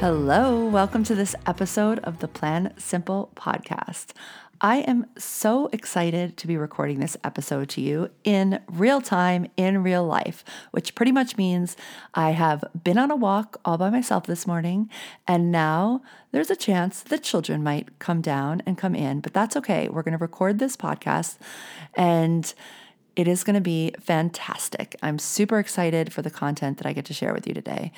Hello, welcome to this episode of the Plan Simple podcast. I am so excited to be recording this episode to you in real time, in real life, which pretty much means I have been on a walk all by myself this morning, and now there's a chance that children might come down and come in, but that's okay. We're going to record this podcast and it is going to be fantastic. I'm super excited for the content that I get to share with you today.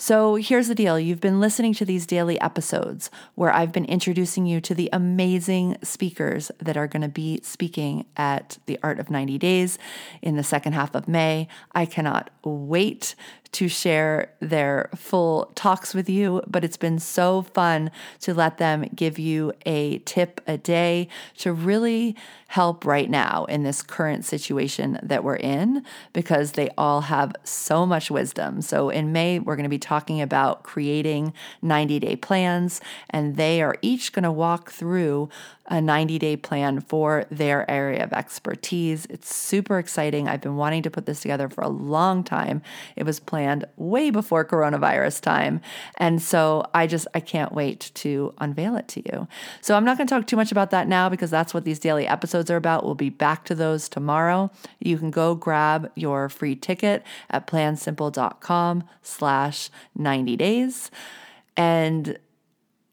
So here's the deal you've been listening to these daily episodes where I've been introducing you to the amazing speakers that are going to be speaking at the Art of 90 Days in the second half of May. I cannot wait to share their full talks with you, but it's been so fun to let them give you a tip a day to really help right now in this current situation that we're in because they all have so much wisdom. So in May, we're going to be talking about creating 90 day plans, and they are each going to walk through a 90 day plan for their area of expertise. It's super exciting. I've been wanting to put this together for a long time. It was planned way before coronavirus time. And so I just, I can't wait to unveil it to you. So I'm not going to talk too much about that now because that's what these daily episodes are about. We'll be back to those tomorrow. You can go grab your free ticket at plansimple.com slash 90 days. And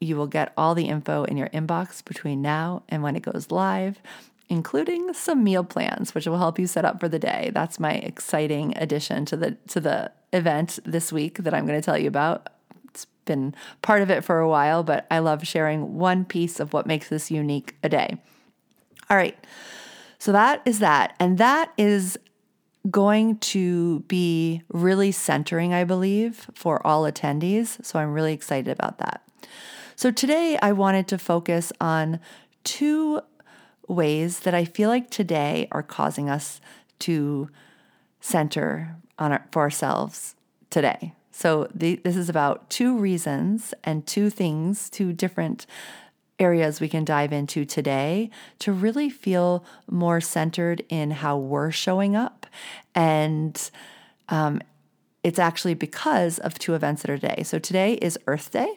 you will get all the info in your inbox between now and when it goes live, including some meal plans, which will help you set up for the day. That's my exciting addition to the to the event this week that I'm going to tell you about. It's been part of it for a while, but I love sharing one piece of what makes this unique a day. All right. So that is that. And that is going to be really centering, I believe, for all attendees. So I'm really excited about that. So today I wanted to focus on two ways that I feel like today are causing us to center on our, for ourselves today. So the, this is about two reasons and two things, two different areas we can dive into today to really feel more centered in how we're showing up. And um, it's actually because of two events that are today. So today is Earth Day.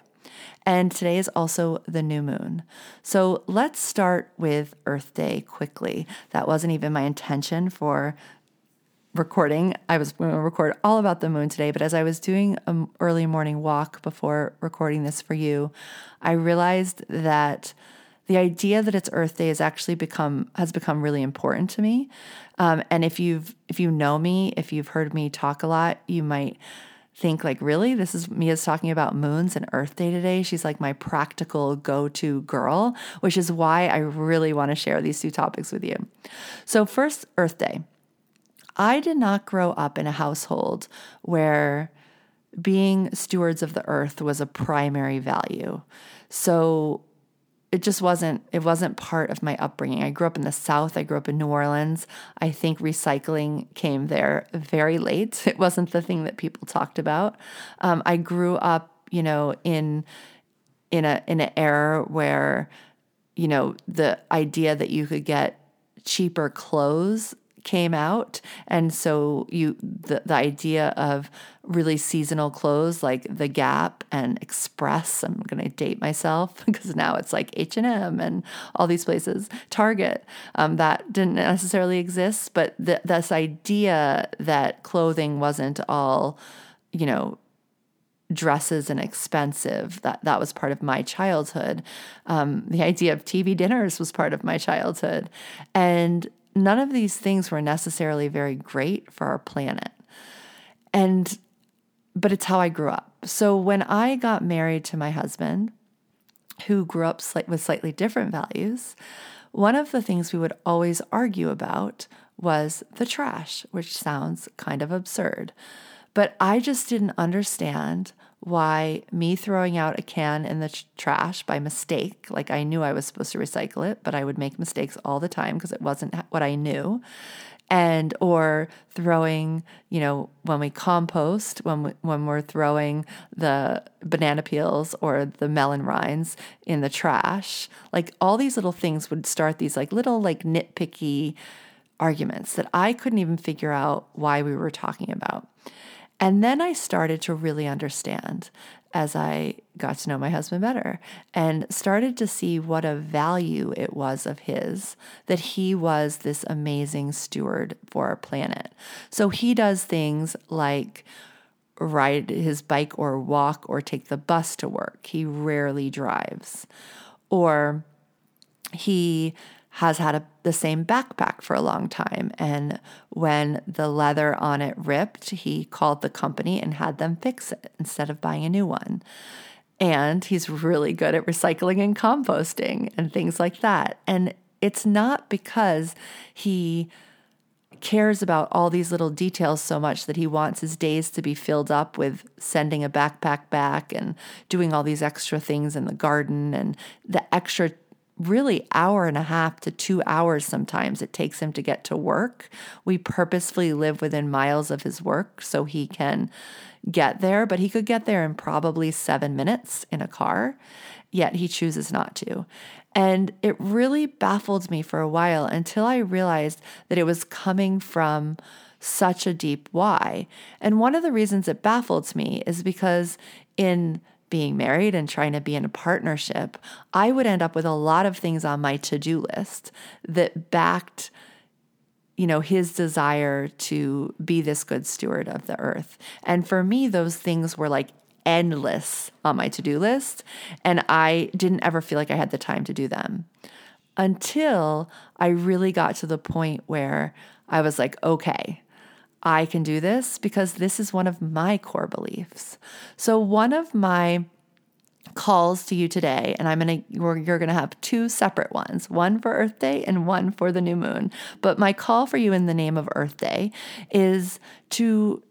And today is also the new moon. So let's start with Earth Day quickly. That wasn't even my intention for recording. I was going to record all about the moon today, but as I was doing an early morning walk before recording this for you, I realized that the idea that it's Earth Day has actually become has become really important to me. Um, and if you've if you know me, if you've heard me talk a lot, you might think like really? This is mia's talking about moons and earth day today. She's like my practical go-to girl which is why i really want to share these two topics with you. So first earth day. I did not grow up in a household where being stewards of the earth was a primary value. So it just wasn't it wasn't part of my upbringing. I grew up in the South. I grew up in New Orleans. I think recycling came there very late. It wasn't the thing that people talked about. Um, I grew up, you know, in in a in an era where, you know, the idea that you could get cheaper clothes came out. And so you the, the idea of really seasonal clothes like the gap and express i'm going to date myself because now it's like h&m and all these places target um, that didn't necessarily exist but th- this idea that clothing wasn't all you know dresses and expensive that that was part of my childhood. Um, the idea of tv dinners was part of my childhood. And none of these things were necessarily very great for our planet. And but it's how I grew up. So when I got married to my husband, who grew up with slightly different values, one of the things we would always argue about was the trash, which sounds kind of absurd. But I just didn't understand why me throwing out a can in the tr- trash by mistake, like I knew I was supposed to recycle it, but I would make mistakes all the time because it wasn't what I knew. And or throwing, you know, when we compost, when we, when we're throwing the banana peels or the melon rinds in the trash, like all these little things would start these like little like nitpicky arguments that I couldn't even figure out why we were talking about. And then I started to really understand as I got to know my husband better and started to see what a value it was of his that he was this amazing steward for our planet. So he does things like ride his bike or walk or take the bus to work. He rarely drives. Or he has had a, the same backpack for a long time. And when the leather on it ripped, he called the company and had them fix it instead of buying a new one. And he's really good at recycling and composting and things like that. And it's not because he cares about all these little details so much that he wants his days to be filled up with sending a backpack back and doing all these extra things in the garden and the extra really hour and a half to two hours sometimes it takes him to get to work. We purposefully live within miles of his work so he can get there, but he could get there in probably seven minutes in a car, yet he chooses not to. And it really baffled me for a while until I realized that it was coming from such a deep why. And one of the reasons it baffled me is because in being married and trying to be in a partnership, I would end up with a lot of things on my to do list that backed you know his desire to be this good steward of the earth. And for me those things were like endless on my to-do list and i didn't ever feel like i had the time to do them until i really got to the point where i was like okay I can do this because this is one of my core beliefs. So, one of my calls to you today, and I'm gonna you're gonna have two separate ones, one for Earth Day and one for the new moon. But my call for you in the name of Earth Day is to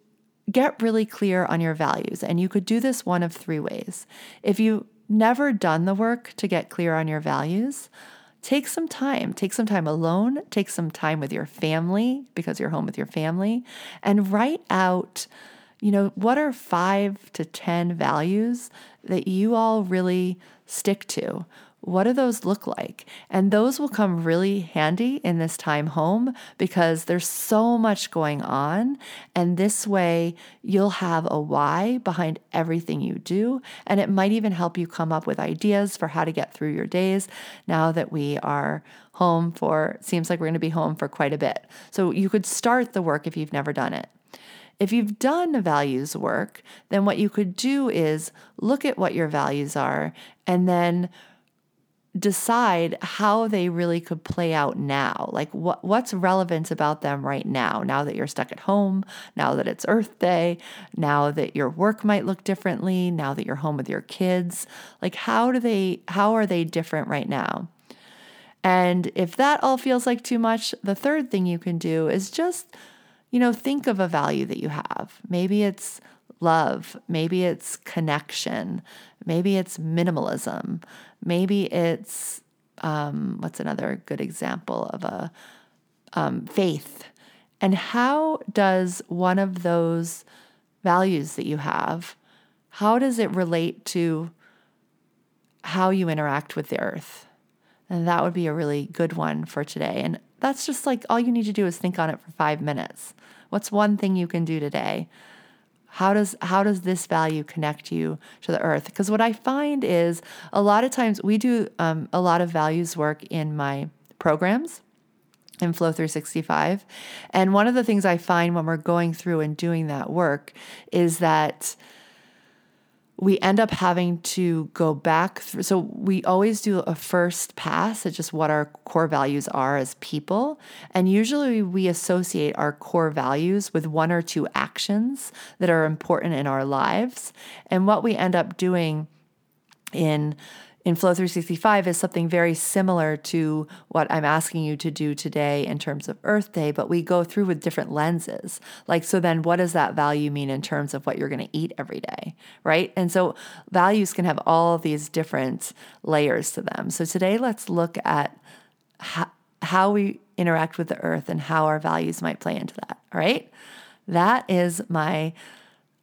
get really clear on your values. And you could do this one of three ways. If you've never done the work to get clear on your values, take some time. Take some time alone, take some time with your family because you're home with your family, and write out, you know, what are five to 10 values that you all really stick to? What do those look like? And those will come really handy in this time home because there's so much going on. And this way, you'll have a why behind everything you do. And it might even help you come up with ideas for how to get through your days now that we are home for, seems like we're going to be home for quite a bit. So you could start the work if you've never done it. If you've done values work, then what you could do is look at what your values are and then decide how they really could play out now. Like what what's relevant about them right now, now that you're stuck at home, now that it's Earth Day, now that your work might look differently, now that you're home with your kids. Like how do they how are they different right now? And if that all feels like too much, the third thing you can do is just you know, think of a value that you have. Maybe it's love, maybe it's connection, maybe it's minimalism, maybe it's um, what's another good example of a um, faith. And how does one of those values that you have, how does it relate to how you interact with the earth? And that would be a really good one for today. And that's just like all you need to do is think on it for five minutes. What's one thing you can do today how does how does this value connect you to the earth? Because what i find is a lot of times we do um, a lot of values work in my programs in flow 365 and one of the things i find when we're going through and doing that work is that we end up having to go back through. So we always do a first pass at just what our core values are as people. And usually we associate our core values with one or two actions that are important in our lives. And what we end up doing in in Flow 365 is something very similar to what I'm asking you to do today in terms of Earth Day, but we go through with different lenses. Like, so then what does that value mean in terms of what you're going to eat every day? Right. And so values can have all these different layers to them. So today, let's look at how, how we interact with the earth and how our values might play into that. All right. That is my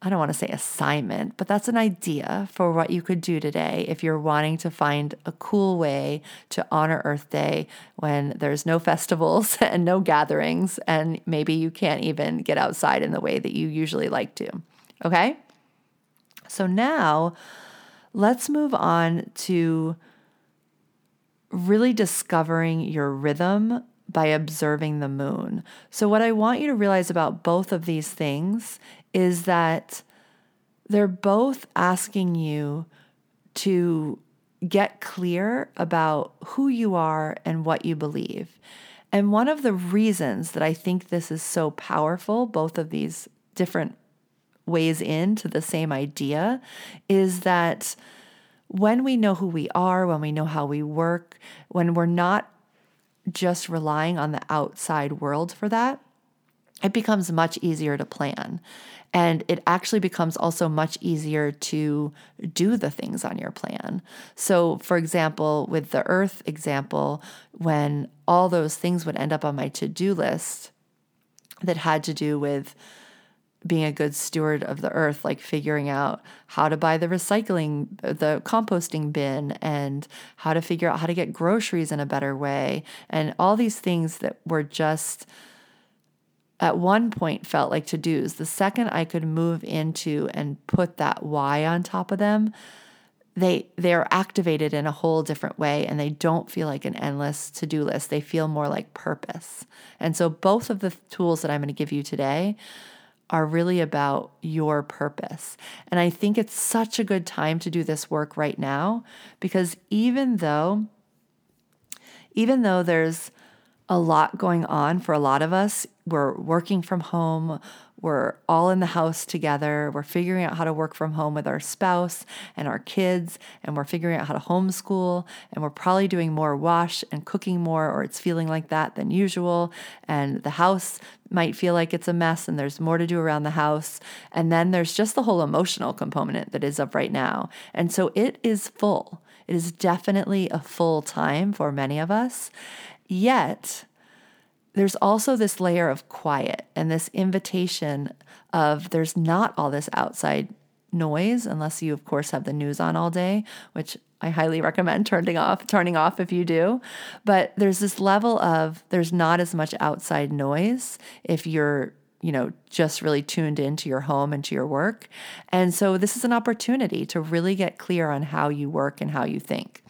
I don't want to say assignment, but that's an idea for what you could do today if you're wanting to find a cool way to honor Earth Day when there's no festivals and no gatherings, and maybe you can't even get outside in the way that you usually like to. Okay? So now let's move on to really discovering your rhythm by observing the moon. So, what I want you to realize about both of these things is that they're both asking you to get clear about who you are and what you believe. And one of the reasons that I think this is so powerful, both of these different ways into the same idea, is that when we know who we are, when we know how we work, when we're not just relying on the outside world for that, it becomes much easier to plan. And it actually becomes also much easier to do the things on your plan. So, for example, with the earth example, when all those things would end up on my to do list that had to do with being a good steward of the earth, like figuring out how to buy the recycling, the composting bin, and how to figure out how to get groceries in a better way, and all these things that were just at one point felt like to dos. The second I could move into and put that why on top of them, they they're activated in a whole different way and they don't feel like an endless to-do list. They feel more like purpose. And so both of the tools that I'm going to give you today are really about your purpose. And I think it's such a good time to do this work right now because even though even though there's a lot going on for a lot of us. We're working from home. We're all in the house together. We're figuring out how to work from home with our spouse and our kids, and we're figuring out how to homeschool. And we're probably doing more wash and cooking more, or it's feeling like that than usual. And the house might feel like it's a mess, and there's more to do around the house. And then there's just the whole emotional component that is up right now. And so it is full. It is definitely a full time for many of us. Yet, there's also this layer of quiet and this invitation of there's not all this outside noise unless you of course have the news on all day which I highly recommend turning off turning off if you do. But there's this level of there's not as much outside noise if you're you know just really tuned into your home and to your work. And so this is an opportunity to really get clear on how you work and how you think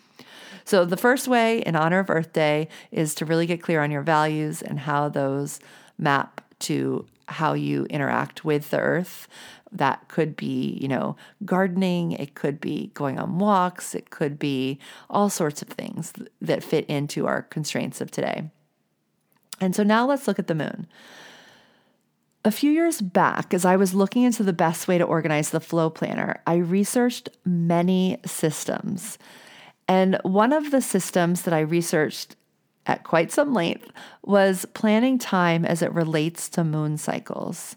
so, the first way in honor of Earth Day is to really get clear on your values and how those map to how you interact with the earth. That could be, you know, gardening, it could be going on walks, it could be all sorts of things that fit into our constraints of today. And so now let's look at the moon. A few years back, as I was looking into the best way to organize the flow planner, I researched many systems and one of the systems that I researched at quite some length was planning time as it relates to moon cycles.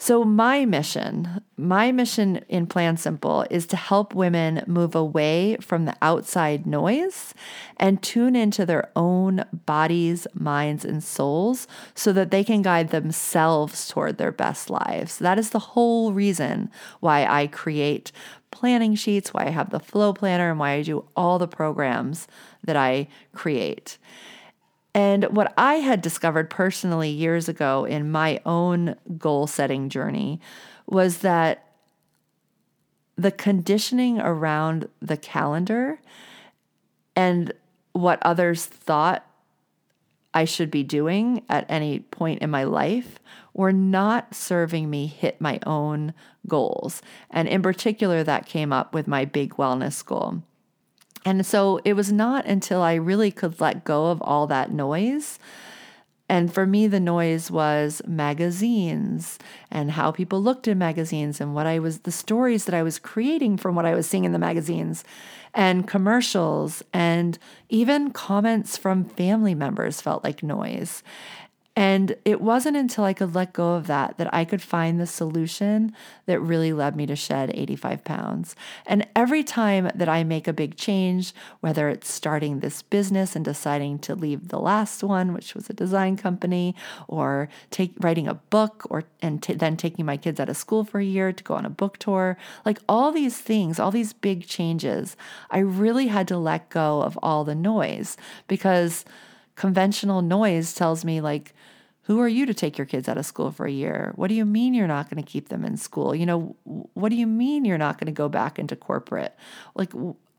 So, my mission, my mission in Plan Simple is to help women move away from the outside noise and tune into their own bodies, minds, and souls so that they can guide themselves toward their best lives. That is the whole reason why I create planning sheets, why I have the flow planner, and why I do all the programs that I create. And what I had discovered personally years ago in my own goal setting journey was that the conditioning around the calendar and what others thought I should be doing at any point in my life were not serving me hit my own goals. And in particular, that came up with my big wellness goal. And so it was not until I really could let go of all that noise And for me, the noise was magazines and how people looked in magazines and what I was, the stories that I was creating from what I was seeing in the magazines and commercials and even comments from family members felt like noise. And it wasn't until I could let go of that that I could find the solution that really led me to shed 85 pounds. And every time that I make a big change, whether it's starting this business and deciding to leave the last one, which was a design company, or take writing a book, or and t- then taking my kids out of school for a year to go on a book tour, like all these things, all these big changes, I really had to let go of all the noise because conventional noise tells me like who are you to take your kids out of school for a year? What do you mean you're not going to keep them in school? You know, what do you mean you're not going to go back into corporate? Like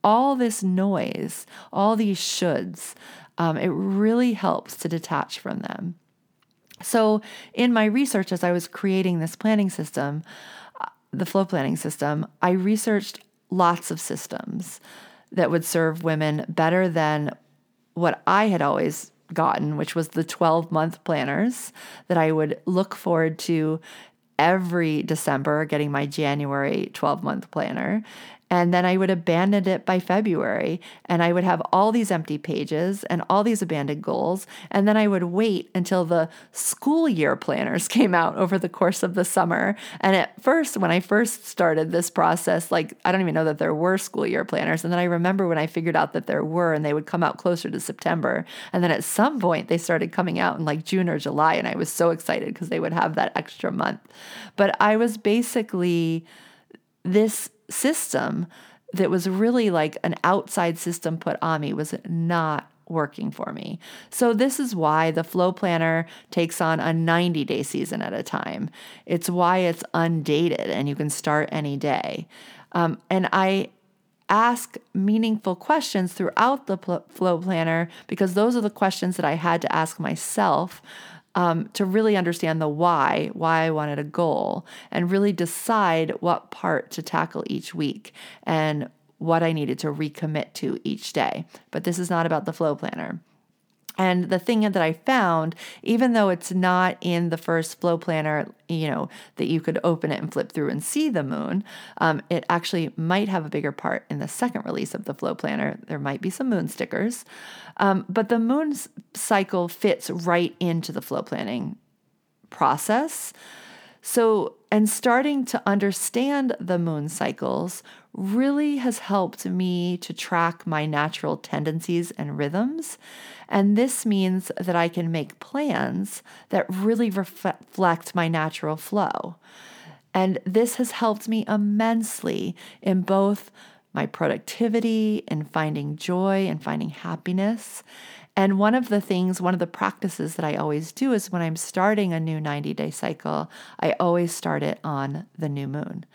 all this noise, all these shoulds, um, it really helps to detach from them. So, in my research, as I was creating this planning system, uh, the flow planning system, I researched lots of systems that would serve women better than what I had always gotten, which was the 12 month planners that I would look forward to every December, getting my January 12 month planner. And then I would abandon it by February. And I would have all these empty pages and all these abandoned goals. And then I would wait until the school year planners came out over the course of the summer. And at first, when I first started this process, like I don't even know that there were school year planners. And then I remember when I figured out that there were, and they would come out closer to September. And then at some point, they started coming out in like June or July. And I was so excited because they would have that extra month. But I was basically this system that was really like an outside system put on me was not working for me. So, this is why the Flow Planner takes on a 90 day season at a time. It's why it's undated and you can start any day. Um, and I ask meaningful questions throughout the Flow Planner because those are the questions that I had to ask myself um, to really understand the why, why I wanted a goal, and really decide what part to tackle each week and what I needed to recommit to each day. But this is not about the flow planner. And the thing that I found, even though it's not in the first flow planner, you know, that you could open it and flip through and see the moon, um, it actually might have a bigger part in the second release of the flow planner. There might be some moon stickers, um, but the moon cycle fits right into the flow planning process. So, and starting to understand the moon cycles really has helped me to track my natural tendencies and rhythms. And this means that I can make plans that really reflect my natural flow. And this has helped me immensely in both my productivity and finding joy and finding happiness. And one of the things, one of the practices that I always do is when I'm starting a new 90 day cycle, I always start it on the new moon.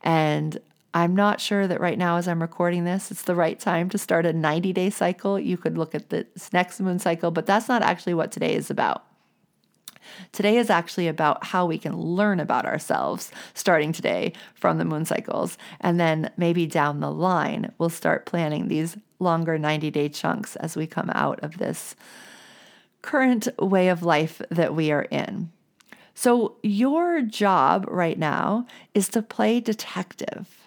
And I'm not sure that right now, as I'm recording this, it's the right time to start a 90 day cycle. You could look at this next moon cycle, but that's not actually what today is about. Today is actually about how we can learn about ourselves starting today from the moon cycles. And then maybe down the line, we'll start planning these longer 90 day chunks as we come out of this current way of life that we are in. So, your job right now is to play detective.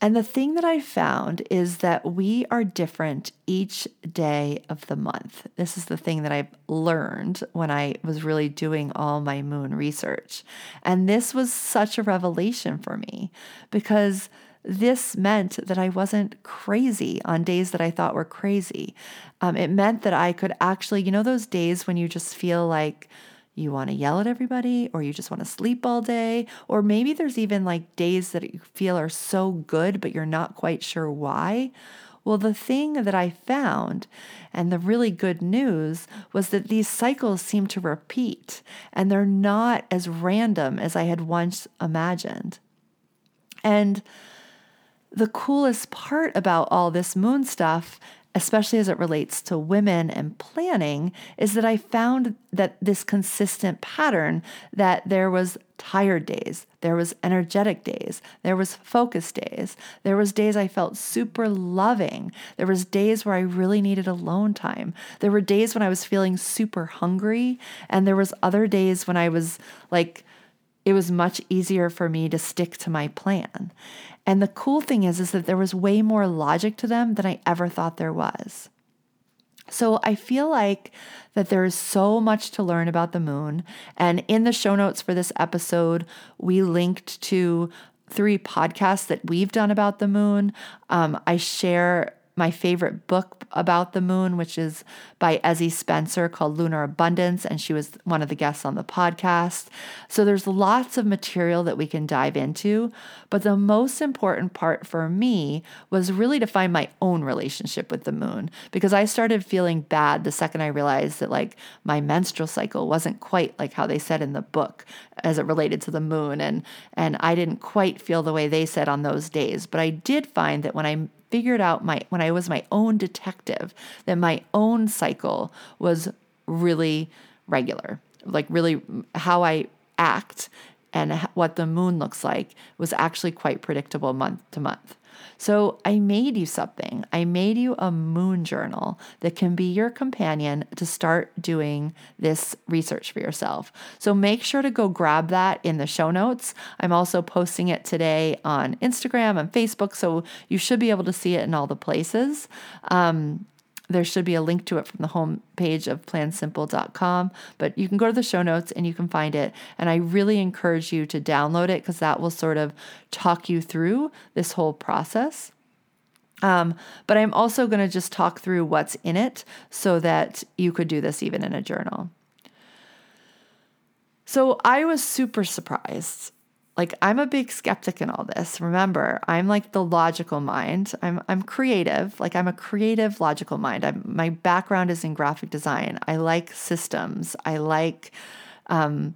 And the thing that I found is that we are different each day of the month. This is the thing that I've learned when I was really doing all my moon research. And this was such a revelation for me because this meant that I wasn't crazy on days that I thought were crazy. Um, it meant that I could actually, you know, those days when you just feel like, you want to yell at everybody or you just want to sleep all day or maybe there's even like days that you feel are so good but you're not quite sure why well the thing that i found and the really good news was that these cycles seem to repeat and they're not as random as i had once imagined and the coolest part about all this moon stuff especially as it relates to women and planning, is that I found that this consistent pattern that there was tired days, there was energetic days, there was focus days, there was days I felt super loving, there was days where I really needed alone time. There were days when I was feeling super hungry and there was other days when I was like it was much easier for me to stick to my plan. And the cool thing is is that there was way more logic to them than I ever thought there was. So I feel like that there is so much to learn about the moon. And in the show notes for this episode, we linked to three podcasts that we've done about the moon. Um, I share my favorite book about the moon, which is by Ezzie Spencer called Lunar Abundance, and she was one of the guests on the podcast. So there's lots of material that we can dive into. But the most important part for me was really to find my own relationship with the moon because I started feeling bad the second I realized that like my menstrual cycle wasn't quite like how they said in the book as it related to the moon and and I didn't quite feel the way they said on those days. But I did find that when I figured out my when I was my own detective that my own cycle was really regular. Like really how I act and what the moon looks like was actually quite predictable month to month. So I made you something. I made you a moon journal that can be your companion to start doing this research for yourself. So make sure to go grab that in the show notes. I'm also posting it today on Instagram and Facebook, so you should be able to see it in all the places. Um, there should be a link to it from the home page of plansimple.com, but you can go to the show notes and you can find it. And I really encourage you to download it because that will sort of talk you through this whole process. Um, but I'm also going to just talk through what's in it so that you could do this even in a journal. So I was super surprised like I'm a big skeptic in all this. Remember, I'm like the logical mind. I'm I'm creative. Like I'm a creative logical mind. I'm my background is in graphic design. I like systems. I like um,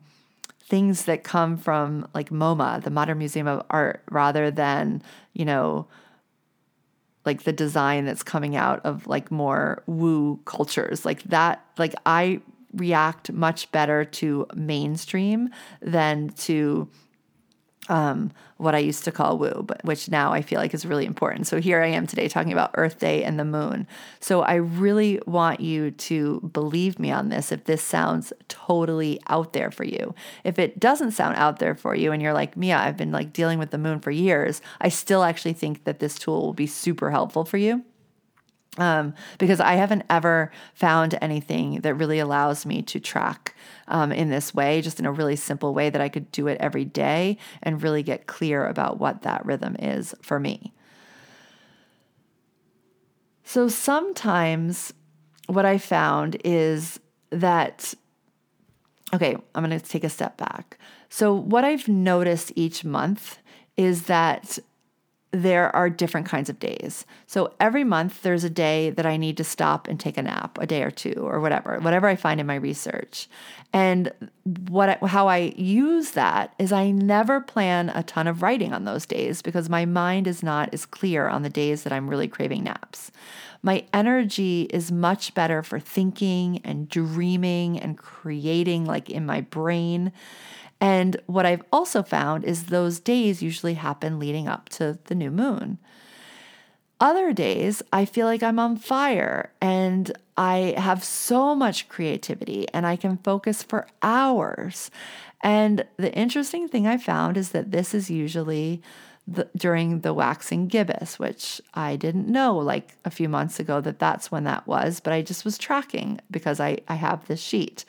things that come from like MoMA, the Modern Museum of Art, rather than, you know, like the design that's coming out of like more woo cultures. Like that, like I react much better to mainstream than to um, what I used to call woo, but which now I feel like is really important. So here I am today talking about Earth Day and the moon. So I really want you to believe me on this if this sounds totally out there for you. If it doesn't sound out there for you and you're like, Mia, I've been like dealing with the moon for years, I still actually think that this tool will be super helpful for you um, because I haven't ever found anything that really allows me to track um, in this way, just in a really simple way that I could do it every day and really get clear about what that rhythm is for me. So sometimes what I found is that, okay, I'm going to take a step back. So, what I've noticed each month is that there are different kinds of days. So every month there's a day that I need to stop and take a nap, a day or two or whatever, whatever I find in my research. And what how I use that is I never plan a ton of writing on those days because my mind is not as clear on the days that I'm really craving naps. My energy is much better for thinking and dreaming and creating like in my brain. And what I've also found is those days usually happen leading up to the new moon. Other days, I feel like I'm on fire and I have so much creativity and I can focus for hours. And the interesting thing I found is that this is usually the, during the waxing gibbous, which I didn't know like a few months ago that that's when that was, but I just was tracking because I, I have this sheet.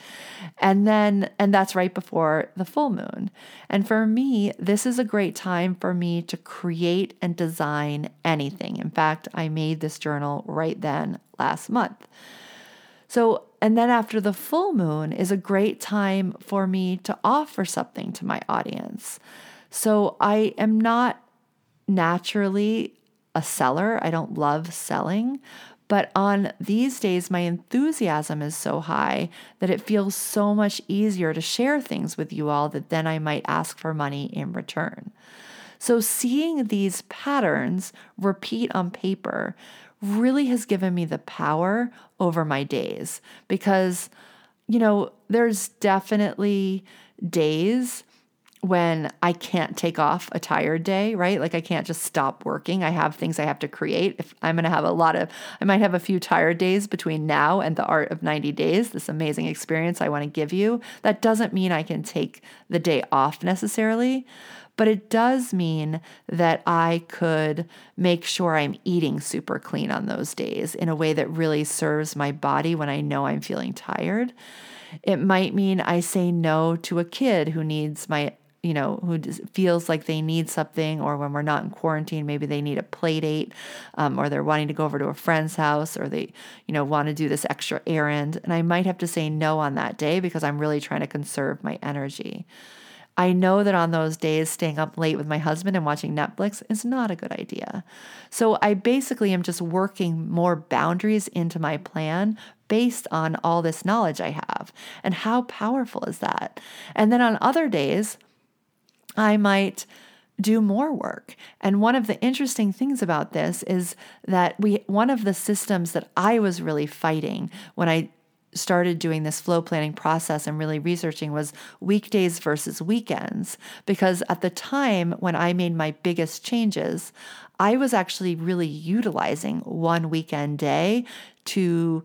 And then, and that's right before the full moon. And for me, this is a great time for me to create and design anything. In fact, I made this journal right then last month. So, and then after the full moon is a great time for me to offer something to my audience. So I am not naturally a seller. I don't love selling. But on these days, my enthusiasm is so high that it feels so much easier to share things with you all that then I might ask for money in return. So seeing these patterns repeat on paper really has given me the power over my days because, you know, there's definitely days when I can't take off a tired day, right? Like I can't just stop working. I have things I have to create. If I'm going to have a lot of I might have a few tired days between now and the art of 90 days, this amazing experience I want to give you. That doesn't mean I can take the day off necessarily, but it does mean that I could make sure I'm eating super clean on those days in a way that really serves my body when I know I'm feeling tired. It might mean I say no to a kid who needs my you know, who feels like they need something, or when we're not in quarantine, maybe they need a play date, um, or they're wanting to go over to a friend's house, or they, you know, want to do this extra errand. And I might have to say no on that day because I'm really trying to conserve my energy. I know that on those days, staying up late with my husband and watching Netflix is not a good idea. So I basically am just working more boundaries into my plan based on all this knowledge I have. And how powerful is that? And then on other days, I might do more work. And one of the interesting things about this is that we one of the systems that I was really fighting when I started doing this flow planning process and really researching was weekdays versus weekends because at the time when I made my biggest changes, I was actually really utilizing one weekend day to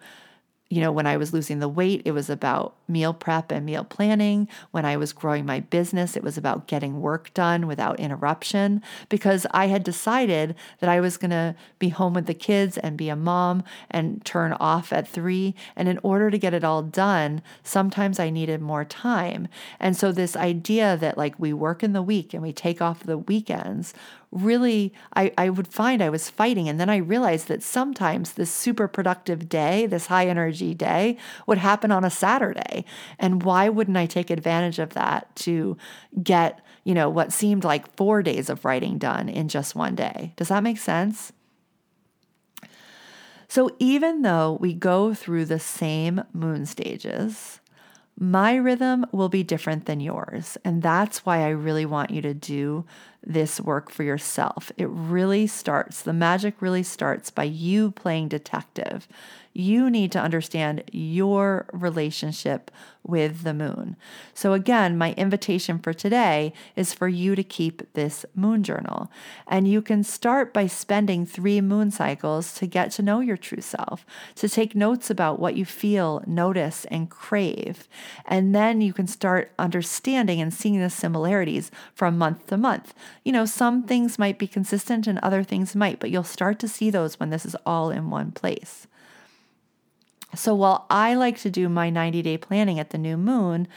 you know, when I was losing the weight, it was about meal prep and meal planning. When I was growing my business, it was about getting work done without interruption because I had decided that I was going to be home with the kids and be a mom and turn off at three. And in order to get it all done, sometimes I needed more time. And so, this idea that like we work in the week and we take off the weekends really I, I would find I was fighting. And then I realized that sometimes this super productive day, this high energy day, would happen on a Saturday. And why wouldn't I take advantage of that to get, you know, what seemed like four days of writing done in just one day? Does that make sense? So even though we go through the same moon stages, my rhythm will be different than yours. And that's why I really want you to do this work for yourself. It really starts, the magic really starts by you playing detective. You need to understand your relationship with the moon. So, again, my invitation for today is for you to keep this moon journal. And you can start by spending three moon cycles to get to know your true self, to take notes about what you feel, notice, and crave. And then you can start understanding and seeing the similarities from month to month. You know, some things might be consistent and other things might, but you'll start to see those when this is all in one place. So while I like to do my 90 day planning at the new moon,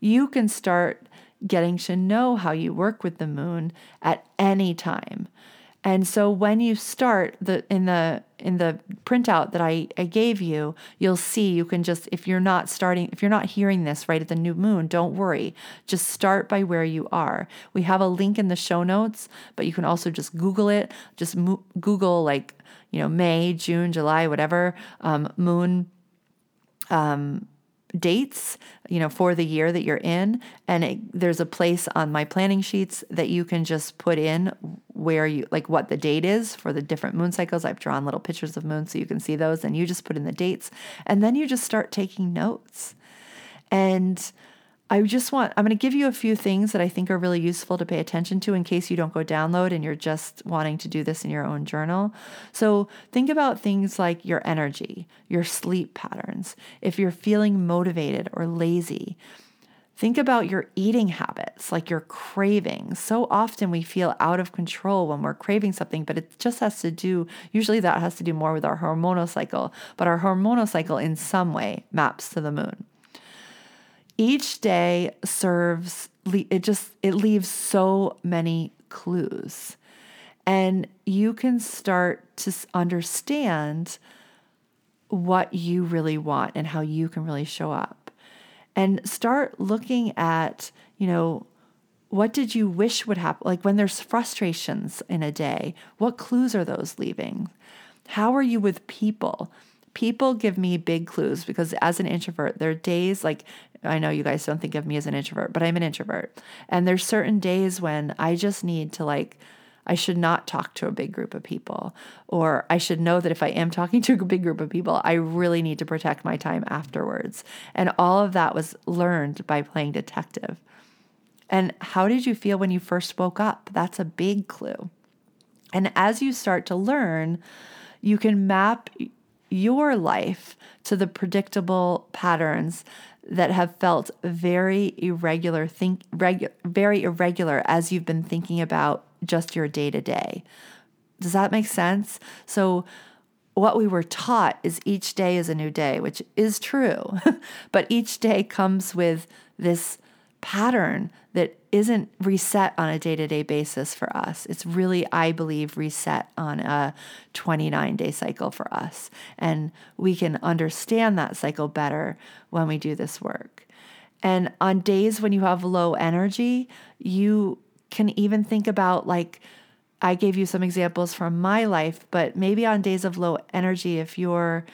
you can start getting to know how you work with the moon at any time. And so when you start the in the in the printout that I, I gave you, you'll see you can just if you're not starting if you're not hearing this right at the new moon, don't worry. Just start by where you are. We have a link in the show notes, but you can also just Google it. Just mo- Google like you know May, June, July, whatever um, moon um, dates, you know, for the year that you're in. And it, there's a place on my planning sheets that you can just put in where you like what the date is for the different moon cycles. I've drawn little pictures of moons so you can see those, and you just put in the dates, and then you just start taking notes. And I just want, I'm going to give you a few things that I think are really useful to pay attention to in case you don't go download and you're just wanting to do this in your own journal. So think about things like your energy, your sleep patterns, if you're feeling motivated or lazy. Think about your eating habits, like your cravings. So often we feel out of control when we're craving something, but it just has to do, usually that has to do more with our hormonal cycle, but our hormonal cycle in some way maps to the moon each day serves it just it leaves so many clues. And you can start to understand what you really want and how you can really show up. And start looking at you know what did you wish would happen like when there's frustrations in a day what clues are those leaving? How are you with people? People give me big clues because as an introvert, there are days like I know you guys don't think of me as an introvert, but I'm an introvert. And there's certain days when I just need to like I should not talk to a big group of people. Or I should know that if I am talking to a big group of people, I really need to protect my time afterwards. And all of that was learned by playing detective. And how did you feel when you first woke up? That's a big clue. And as you start to learn, you can map your life to the predictable patterns that have felt very irregular think regu- very irregular as you've been thinking about just your day to day. Does that make sense? So what we were taught is each day is a new day, which is true. but each day comes with this pattern that isn't reset on a day to day basis for us. It's really, I believe, reset on a 29 day cycle for us. And we can understand that cycle better when we do this work. And on days when you have low energy, you can even think about like, I gave you some examples from my life, but maybe on days of low energy, if you're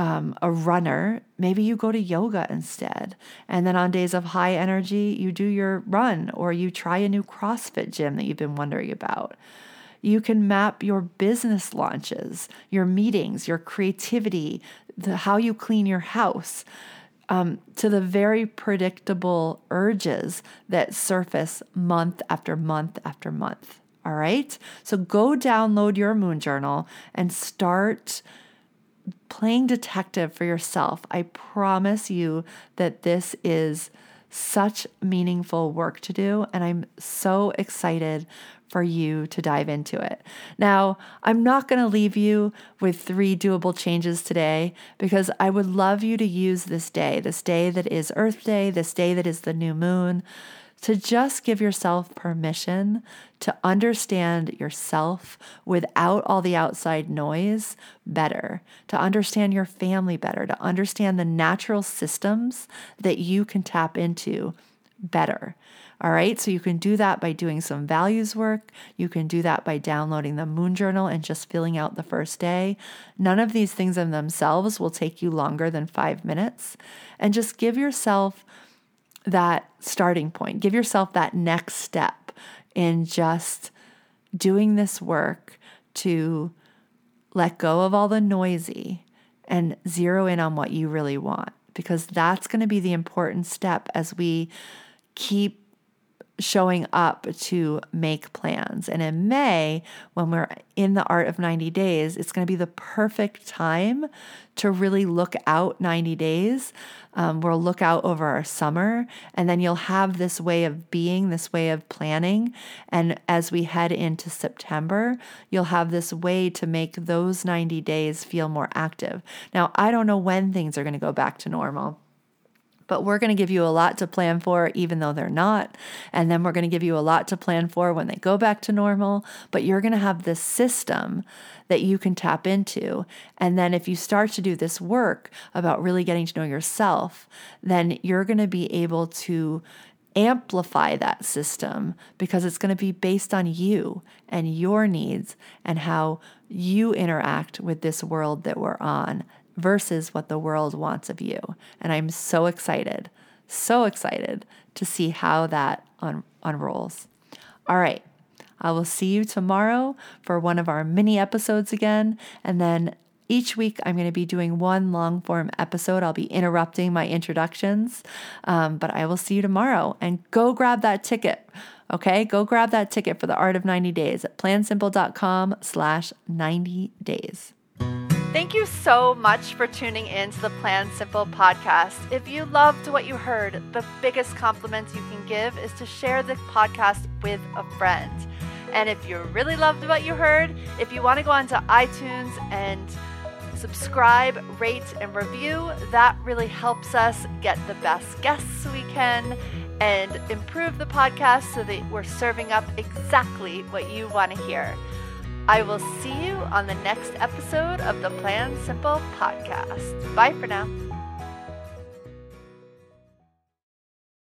um, a runner, maybe you go to yoga instead. And then on days of high energy, you do your run or you try a new CrossFit gym that you've been wondering about. You can map your business launches, your meetings, your creativity, the, how you clean your house um, to the very predictable urges that surface month after month after month. All right. So go download your moon journal and start playing detective for yourself, I promise you that this is such meaningful work to do. And I'm so excited for you to dive into it. Now, I'm not going to leave you with three doable changes today because I would love you to use this day, this day that is Earth Day, this day that is the new moon, to just give yourself permission to understand yourself without all the outside noise better, to understand your family better, to understand the natural systems that you can tap into better. All right, so you can do that by doing some values work. You can do that by downloading the Moon Journal and just filling out the first day. None of these things in themselves will take you longer than five minutes. And just give yourself that starting point. Give yourself that next step in just doing this work to let go of all the noisy and zero in on what you really want because that's going to be the important step as we keep showing up to make plans. And in May, when we're in the art of 90 days, it's going to be the perfect time to really look out 90 days. Um, we'll look out over our summer, and then you'll have this way of being, this way of planning. And as we head into September, you'll have this way to make those 90 days feel more active. Now, I don't know when things are going to go back to normal but we're going to give you a lot to plan for, even though they're not. And then we're going to give you a lot to plan for when they go back to normal. But you're going to have this system that you can tap into. And then if you start to do this work about really getting to know yourself, then you're going to be able to amplify that system because it's going to be based on you and your needs and how you interact with this world that we're on versus what the world wants of you. And I'm so excited, so excited to see how that un- unrolls. All right. I will see you tomorrow for one of our mini episodes again. And then each week, I'm going to be doing one long form episode. I'll be interrupting my introductions, um, but I will see you tomorrow. And go grab that ticket. Okay, go grab that ticket for the Art of 90 Days at plansimple.com slash 90 days. Thank you so much for tuning in to the Plan Simple podcast. If you loved what you heard, the biggest compliment you can give is to share the podcast with a friend. And if you really loved what you heard, if you want to go onto iTunes and subscribe, rate, and review, that really helps us get the best guests we can and improve the podcast so that we're serving up exactly what you want to hear. I will see you on the next episode of the Plan Simple podcast. Bye for now.